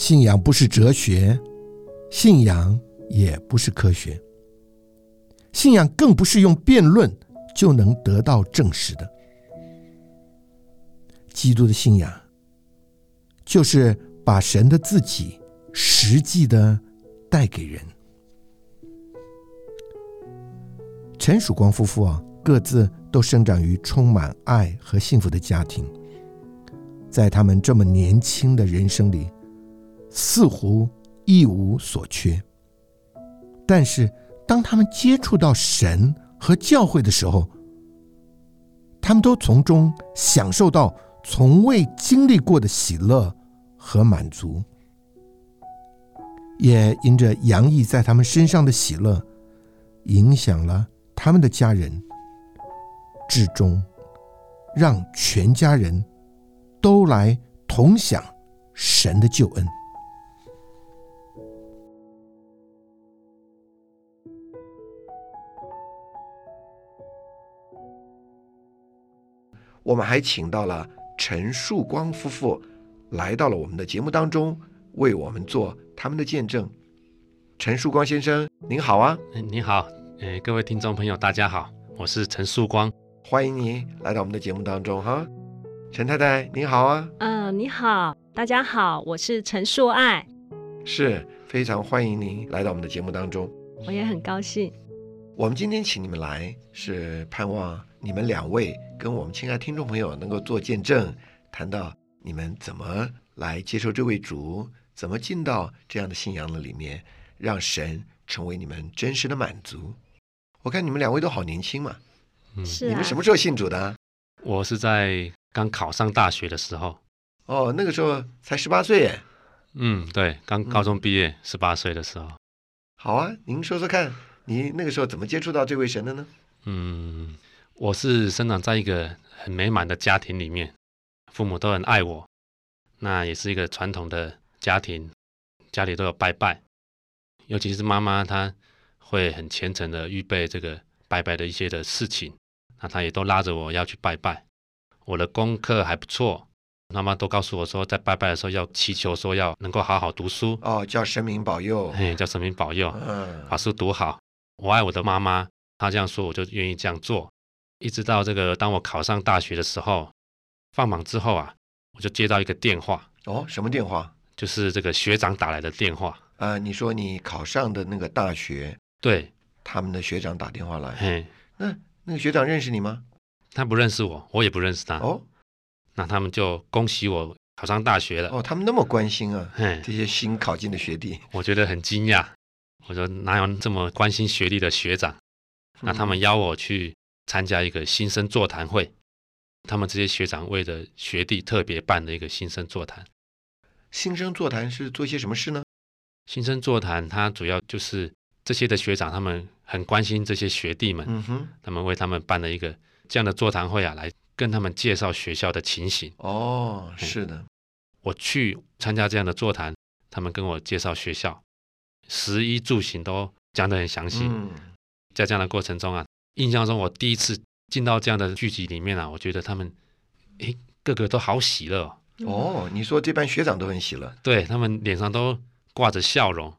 信仰不是哲学，信仰也不是科学，信仰更不是用辩论就能得到证实的。基督的信仰，就是把神的自己实际的带给人。陈曙光夫妇啊，各自都生长于充满爱和幸福的家庭，在他们这么年轻的人生里，似乎一无所缺。但是，当他们接触到神和教会的时候，他们都从中享受到从未经历过的喜乐和满足，也因着洋溢在他们身上的喜乐，影响了。他们的家人，至终让全家人都来同享神的救恩。我们还请到了陈树光夫妇来到了我们的节目当中，为我们做他们的见证。陈树光先生，您好啊！你好。哎，各位听众朋友，大家好，我是陈树光，欢迎你来到我们的节目当中哈。陈太太，你好啊。嗯，你好，大家好，我是陈树爱，是非常欢迎您来到我们的节目当中，我也很高兴。我们今天请你们来，是盼望你们两位跟我们亲爱听众朋友能够做见证，谈到你们怎么来接受这位主，怎么进到这样的信仰的里面，让神成为你们真实的满足。我看你们两位都好年轻嘛，嗯，是你们什么时候信主的？我是在刚考上大学的时候。哦，那个时候才十八岁耶。嗯，对，刚高中毕业，十八岁的时候。好啊，您说说看，你那个时候怎么接触到这位神的呢？嗯，我是生长在一个很美满的家庭里面，父母都很爱我，那也是一个传统的家庭，家里都有拜拜，尤其是妈妈她。会很虔诚的预备这个拜拜的一些的事情，那她也都拉着我要去拜拜。我的功课还不错，妈妈都告诉我说，在拜拜的时候要祈求说要能够好好读书哦，叫神明保佑，嘿，叫神明保佑，嗯，把书读好。我爱我的妈妈，她这样说，我就愿意这样做。一直到这个当我考上大学的时候，放榜之后啊，我就接到一个电话哦，什么电话？就是这个学长打来的电话啊。你说你考上的那个大学？对，他们的学长打电话来，嘿，那那个学长认识你吗？他不认识我，我也不认识他。哦，那他们就恭喜我考上大学了。哦，他们那么关心啊，这些新考进的学弟，我觉得很惊讶。我说哪有这么关心学历的学长？那他们邀我去参加一个新生座谈会，他们这些学长为了学弟特别办的一个新生座谈。新生座谈是做些什么事呢？新生座谈，它主要就是。这些的学长，他们很关心这些学弟们，嗯哼，他们为他们办了一个这样的座谈会啊，来跟他们介绍学校的情形。哦，是的，我去参加这样的座谈，他们跟我介绍学校，食衣住行都讲得很详细。嗯，在这样的过程中啊，印象中我第一次进到这样的聚集里面啊，我觉得他们，诶，个个都好喜乐。哦，你说这班学长都很喜乐，对他们脸上都挂着笑容，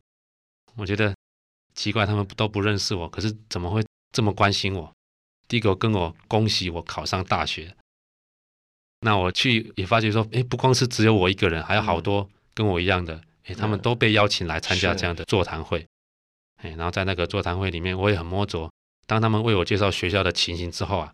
我觉得。奇怪，他们都不认识我，可是怎么会这么关心我？第一个跟我恭喜我考上大学，那我去也发觉说，哎，不光是只有我一个人，还有好多跟我一样的，哎，他们都被邀请来参加这样的座谈会，哎，然后在那个座谈会里面，我也很摸着。当他们为我介绍学校的情形之后啊，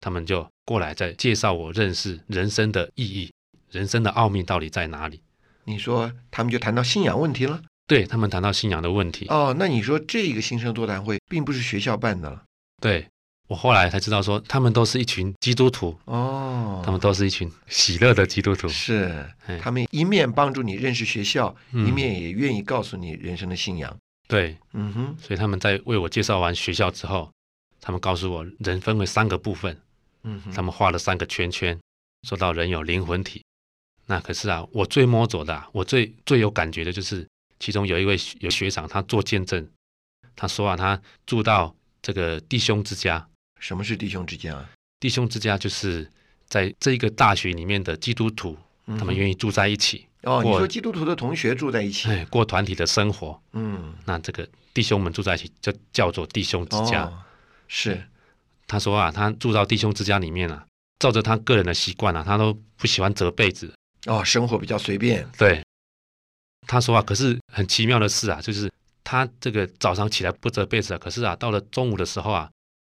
他们就过来再介绍我认识人生的意义，人生的奥秘到底在哪里？你说他们就谈到信仰问题了。对他们谈到信仰的问题哦，那你说这个新生座谈会并不是学校办的了？对我后来才知道，说他们都是一群基督徒哦，他们都是一群喜乐的基督徒，是他们一面帮助你认识学校，一面也愿意告诉你人生的信仰。对，嗯哼，所以他们在为我介绍完学校之后，他们告诉我人分为三个部分，嗯，他们画了三个圈圈，说到人有灵魂体。那可是啊，我最摸着的，我最最有感觉的就是。其中有一位有学长，他做见证，他说啊，他住到这个弟兄之家。什么是弟兄之家？啊弟兄之家就是在这一个大学里面的基督徒，他们愿意住在一起。哦，你过说基督徒的同学住在一起，哎过团体的生活。嗯，那这个弟兄们住在一起，就叫做弟兄之家。哦，是，他说啊，他住到弟兄之家里面啊，照着他个人的习惯啊，他都不喜欢折被子。哦，生活比较随便，对，他说啊，可是很奇妙的事啊，就是他这个早上起来不折被子啊，可是啊，到了中午的时候啊，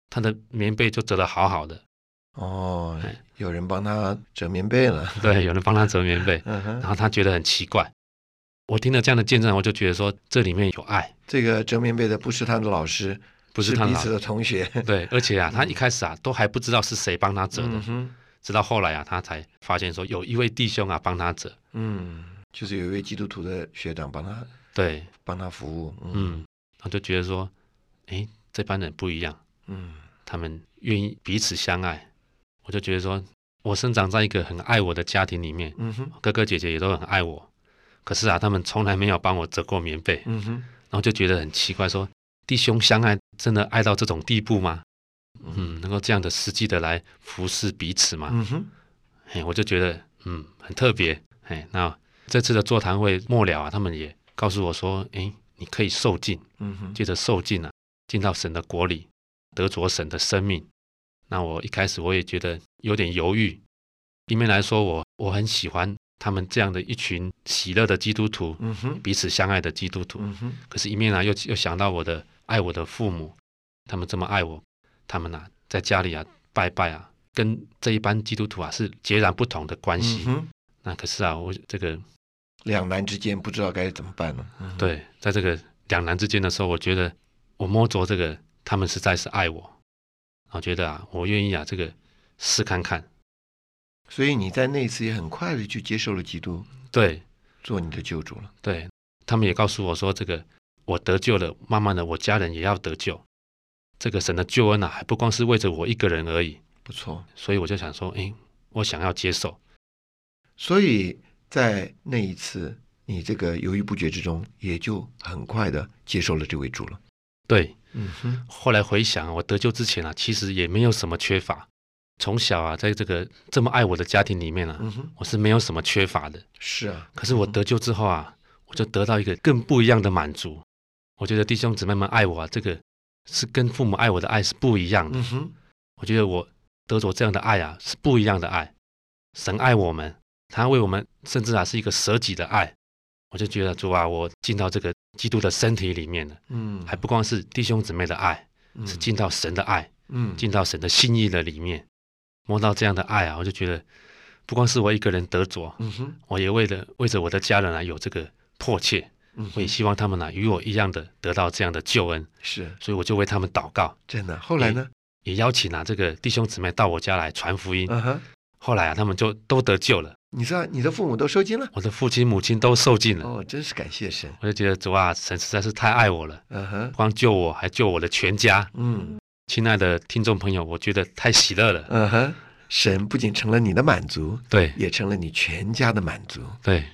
他的棉被就折得好好的。哦哎，有人帮他折棉被了，对，有人帮他折棉被，然，后他觉得很奇怪。我听了这样的见证，我就觉得说这里面有爱，这个折棉被的不是他的老师，不是他彼此的同学，对，而且啊，他一开始啊都还不知道是谁帮他折的，直到后来啊，他才发现说有一位弟兄啊帮他折。嗯，就是有一位基督徒的学长帮他对，帮他服务，嗯。嗯，就觉得说，哎，这帮人不一样，嗯。他们愿意彼此相爱。我就觉得说，我生长在一个很爱我的家庭里面，嗯哼，哥哥姐姐也都很爱我，可是啊，他们从来没有帮我折过棉被，嗯哼，然后就觉得很奇怪说，弟兄相爱真的爱到这种地步吗？嗯，能够这样的实际的来服侍彼此吗？嗯哼，哎，我就觉得嗯很特别。哎，那这次的座谈会末了啊，他们也告诉我说，哎，你可以受尽，嗯哼，借着受尽啊，进到神的国里，得着神的生命。那我一开始我也觉得有点犹豫，一面来说我我很喜欢他们这样的一群喜乐的基督徒，嗯哼，彼此相爱的基督徒。嗯哼，可是，一面啊又又想到我的爱我的父母，他们这么爱我，他们啊在家里啊拜拜啊，跟这一般基督徒啊是截然不同的关系。嗯，那可是啊，我这个两难之间不知道该怎么办了，嗯，对，在这个两难之间的时候，我觉得我摸着这个，他们实在是爱我，我觉得啊，我愿意啊，这个试看看。所以你在那一次也很快的就接受了基督，对做你的救主了，对，他们也告诉我说，这个我得救了，慢慢的我家人也要得救。这个神的救恩啊，还不光是为着我一个人而已，不错。所以我就想说，哎，我想要接受。所以在那一次你这个犹豫不决之中，也就很快的接受了这位主了。对，嗯哼，后来回想，我得救之前啊，其实也没有什么缺乏。从小啊，在这个这么爱我的家庭里面啊，嗯，我是没有什么缺乏的。是啊。可是我得救之后啊，我就得到一个更不一样的满足。我觉得弟兄姊妹们爱我啊，这个是跟父母爱我的爱是不一样的。嗯哼，我觉得我得着这样的爱啊，是不一样的爱。神爱我们，他为我们，甚至啊是一个舍己的爱。我就觉得主啊，我进到这个基督的身体里面了，嗯，还不光是弟兄姊妹的爱，嗯是进到神的爱，嗯进到神的心意的里面，摸到这样的爱啊，我就觉得不光是我一个人得着，嗯哼，我也为了为着我的家人啊有这个迫切，嗯我也希望他们啊与我一样的得到这样的救恩，是所以我就为他们祷告，真的。后来呢？也邀请啊这个弟兄姊妹到我家来传福音。嗯哼，后来啊，他们就都得救了，你知道你的父母都受尽了？我的父亲母亲都受尽了。哦，真是感谢神。我就觉得主啊，神实在是太爱我了，嗯哼不，光救我，还救我的全家。嗯亲爱的听众朋友，我觉得太喜乐了。嗯哼，神不仅成了你的满足，对也成了你全家的满足。对，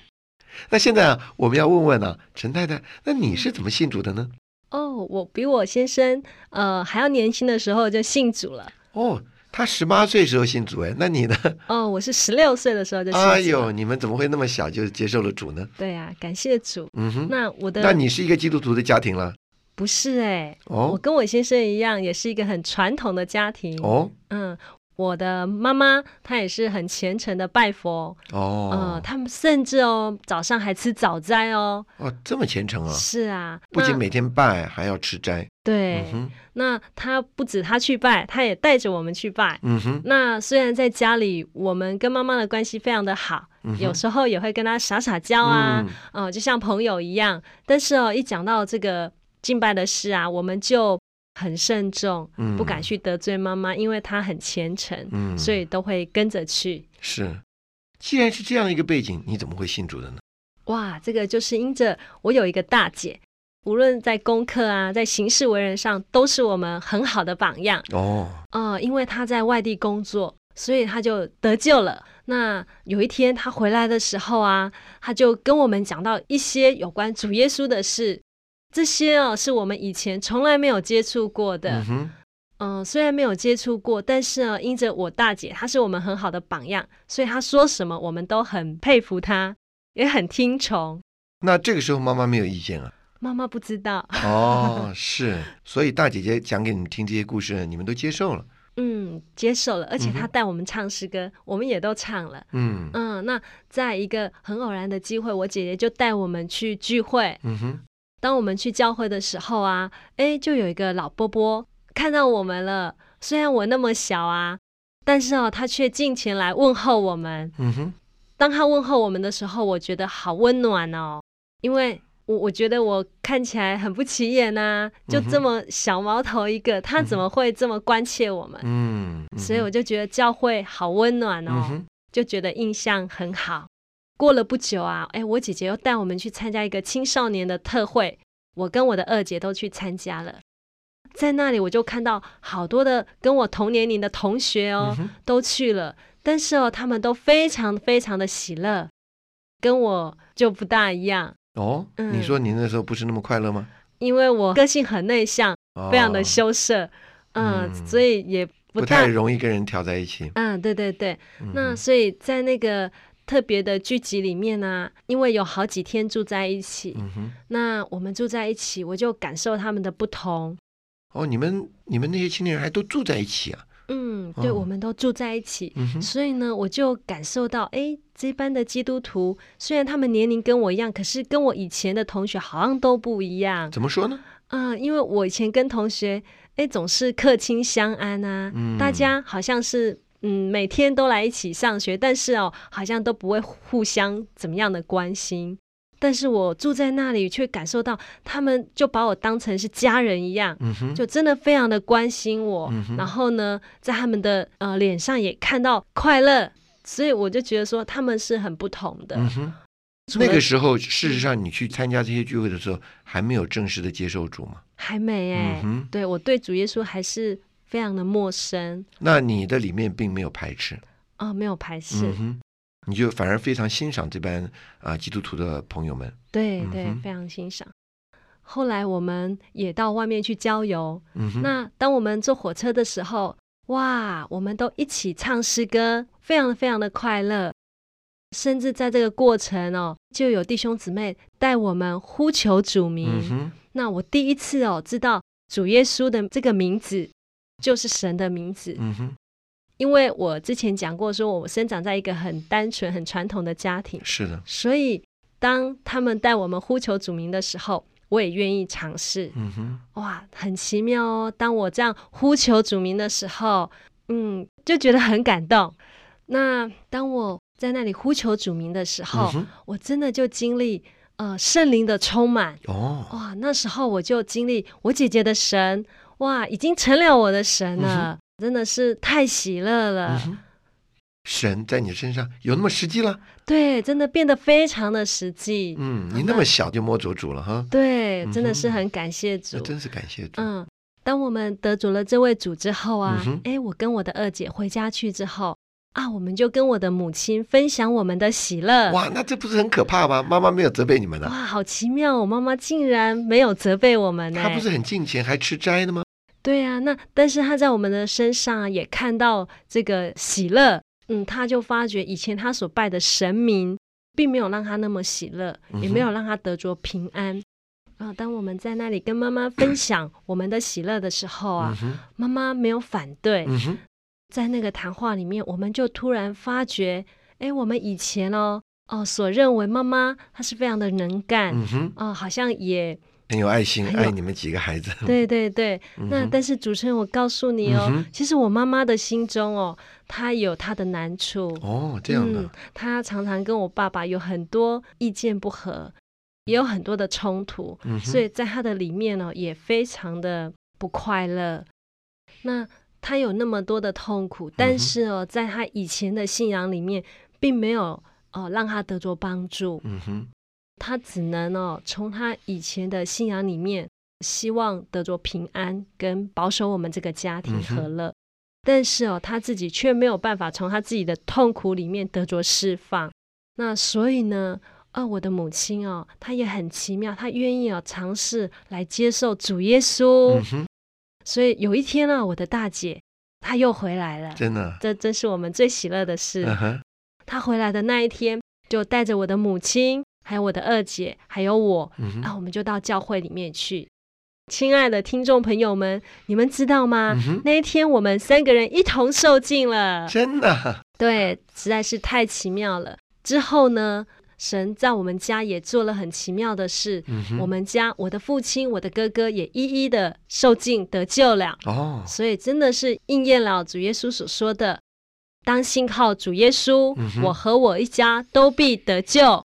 那现在啊，我们要问问啊，陈太太，那你是怎么信主的呢？哦，我比我先生呃还要年轻的时候就信主了。哦，他十八岁时候信主，哎，那你呢？哦，我是十六岁的时候就信。哎呦，你们怎么会那么小就接受了主呢？对啊，感谢主。嗯哼，那我的那你是一个基督徒的家庭了？不是哎、我哦跟我先生一样，也是一个很传统的家庭。哦嗯，我的妈妈她也是很虔诚的拜佛，呃哦，他们甚至哦早上还吃早斋哦。哦，这么虔诚啊！是啊，不仅每天拜，还要吃斋。对，嗯，那他不止他去拜，他也带着我们去拜。嗯哼，那虽然在家里，我们跟妈妈的关系非常的好，嗯有时候也会跟她撒撒娇啊，嗯哦、就像朋友一样。但是哦，一讲到这个敬拜的事啊，我们就很慎重，嗯不敢去得罪妈妈，因为她很虔诚，嗯，所以都会跟着去。是。既然是这样一个背景，你怎么会信主的呢？哇，这个就是因着我有一个大姐，无论在功课啊，在行事为人上，都是我们很好的榜样。哦，呃，因为她在外地工作，所以她就得救了。那有一天她回来的时候啊，她就跟我们讲到一些有关主耶稣的事，这些哦是我们以前从来没有接触过的。嗯虽然没有接触过，但是呢，因着我大姐她是我们很好的榜样，所以她说什么我们都很佩服她。也很听从。那这个时候妈妈没有意见啊？妈妈不知道，哦，是，所以大姐姐讲给你们听这些故事，你们都接受了。嗯，接受了，而且她带我们唱诗歌，我们也都唱了。嗯嗯，那在一个很偶然的机会，我姐姐就带我们去聚会。嗯哼，当我们去教会的时候啊，哎，就有一个老波波看到我们了。虽然我那么小啊，但是哦，他却进前来问候我们。嗯哼，当他问候我们的时候，我觉得好温暖哦，因为我我觉得我看起来很不起眼呐、就这么小毛头一个，他怎么会这么关切我们？嗯，所以我就觉得教会好温暖哦，嗯，就觉得印象很好。过了不久啊，哎，我姐姐又带我们去参加一个青少年的特会，我跟我的二姐都去参加了。在那里，我就看到好多的跟我同年龄的同学哦，嗯都去了，但是哦，他们都非常非常的喜乐，跟我就不大一样，哦，嗯。你说你那时候不是那么快乐吗？因为我个性很内向，非常的哦羞涩，嗯，嗯。所以也不太，容易跟人调在一起。嗯，对对对，嗯那所以在那个特别的聚集里面呢、因为有好几天住在一起，嗯，那我们住在一起，我就感受他们的不同。哦，你们你们那些青年人还都住在一起啊？嗯，对，哦我们都住在一起，嗯，所以呢，我就感受到，哎，这班的基督徒虽然他们年龄跟我一样，可是跟我以前的同学好像都不一样。怎么说呢？嗯，因为我以前跟同学，哎，总是客亲相安啊，嗯大家好像是。嗯，每天都来一起上学，但是哦，好像都不会互相怎么样的关心。但是我住在那里，却感受到他们就把我当成是家人一样，嗯，就真的非常的关心我。嗯然后呢，在他们的呃脸上也看到快乐，所以我就觉得说他们是很不同的。那个时候，事实上你去参加这些聚会的时候，还没有正式的接受主嘛？还没哎、嗯对我对主耶稣还是非常的陌生那你的里面并没有排斥，啊、没有排斥。嗯哼，你就反而非常欣赏这班啊、基督徒的朋友们，对对，嗯非常欣赏。后来我们也到外面去郊游。嗯，那当我们坐火车的时候，哇，我们都一起唱诗歌，非常非常的快乐。甚至在这个过程哦，就有弟兄姊妹带我们呼求主名。嗯，那我第一次哦知道主耶稣的这个名字就是神的名字，嗯哼，因为我之前讲过，说我生长在一个很单纯、很传统的家庭，是的，所以当他们带我们呼求主名的时候，我也愿意尝试。嗯哼，哇，很奇妙哦！当我这样呼求主名的时候，嗯，就觉得很感动。那当我在那里呼求主名的时候，嗯，我真的就经历呃圣灵的充满。哦，哇，那时候我就经历我姐姐的神，哇，已经成了我的神了，真的是太喜乐了。嗯，神在你身上有那么实际了？对，真的变得非常的实际。嗯，你那么小就摸着主了哈，对，嗯真的是很感谢主那。真是感谢主。嗯，当我们得主了这位主之后啊嗯，哎、我跟我的二姐回家去之后啊，我们就跟我的母亲分享我们的喜乐。哇，那这不是很可怕吗？妈妈没有责备你们呢哇，好奇妙！我妈妈竟然没有责备我们呢。她不是很敬虔，还吃斋的吗？对啊，那但是他在我们的身上啊也看到这个喜乐，嗯，他就发觉以前他所拜的神明，并没有让他那么喜乐，也没有让他得着平安。啊，当我们在那里跟妈妈分享我们的喜乐的时候啊嗯，妈妈没有反对，嗯，在那个谈话里面，我们就突然发觉，哎，我们以前哦哦所认为妈妈她是非常的能干，嗯哼，哦，好像也很有爱心，爱你们几个孩子。对对对。嗯那但是主持人，我告诉你哦，嗯其实我妈妈的心中哦，她有她的难处，哦，这样的嗯，，她常常跟我爸爸有很多意见不合，也有很多的冲突，嗯所以在她的里面呢、也非常的不快乐。那她有那么多的痛苦，嗯但是哦，在她以前的信仰里面，并没有哦让她得着帮助，嗯哼，她只能哦从他以前的信仰里面，希望得着平安跟保守我们这个家庭和乐。但是哦，他自己却没有办法从他自己的痛苦里面得着释放。那所以呢，啊，我的母亲哦，她也很奇妙，她愿意哦尝试来接受主耶稣。嗯，所以有一天呢、我的大姐她又回来了，真的，这真是我们最喜乐的事。嗯，她回来的那一天，就带着我的母亲，还有我的二姐，还有我，嗯啊，我们就到教会里面去。亲爱的听众朋友们，你们知道吗？嗯那一天我们三个人一同受尽了，真的，对，实在是太奇妙了。之后呢，神在我们家也做了很奇妙的事。嗯，我们家我的父亲、我的哥哥也一一的受尽得救了。哦，所以真的是应验了主耶稣所说的：“当信靠主耶稣，嗯我和我一家都必得救。”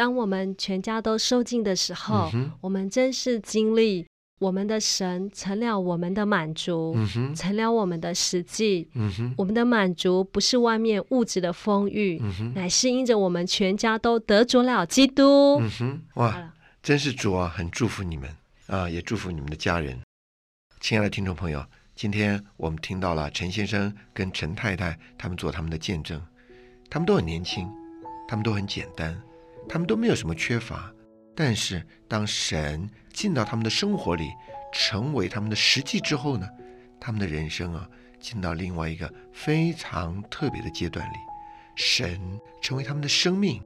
当我们全家都受尽的时候，嗯我们真是经历我们的神成了我们的满足，嗯，成了我们的实际。嗯，我们的满足不是外面物质的丰裕，嗯，乃是因着我们全家都得着了基督。嗯哼，哇，真是主啊，很祝福你们。啊，也祝福你们的家人。亲爱的听众朋友，今天我们听到了陈先生跟陈太太他们做他们的见证，他们都很年轻，他们都很简单，他们都没有什么缺乏。但是当神进到他们的生活里，成为他们的实际之后呢，他们的人生啊，进到另外一个非常特别的阶段里，神成为他们的生命，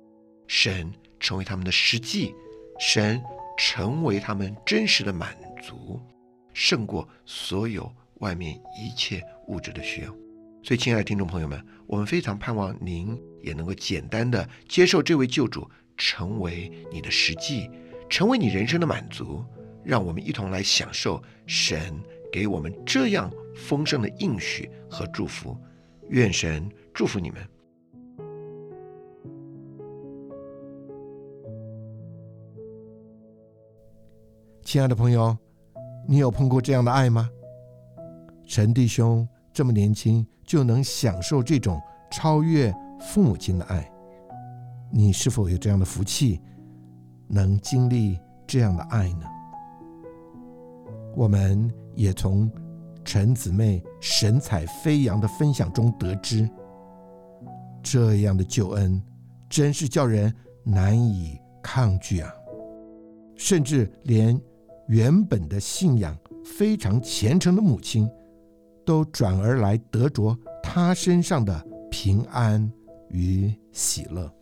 神成为他们的实际，神成为他们真实的满足，胜过所有外面一切物质的需要。所以，亲爱的听众朋友们，我们非常盼望您也能够简单的接受这位救主，成为你的实际，成为你人生的满足。让我们一同来享受神给我们这样丰盛的应许和祝福。愿神祝福你们。亲爱的朋友，你有碰过这样的爱吗？陈弟兄这么年轻就能享受这种超越父母亲的爱，你是否有这样的福气，能经历这样的爱呢？我们也从陈姊妹神采飞扬的分享中得知，这样的救恩真是叫人难以抗拒啊！甚至连原本的信仰非常虔诚的母亲，都转而来得着他身上的平安与喜乐。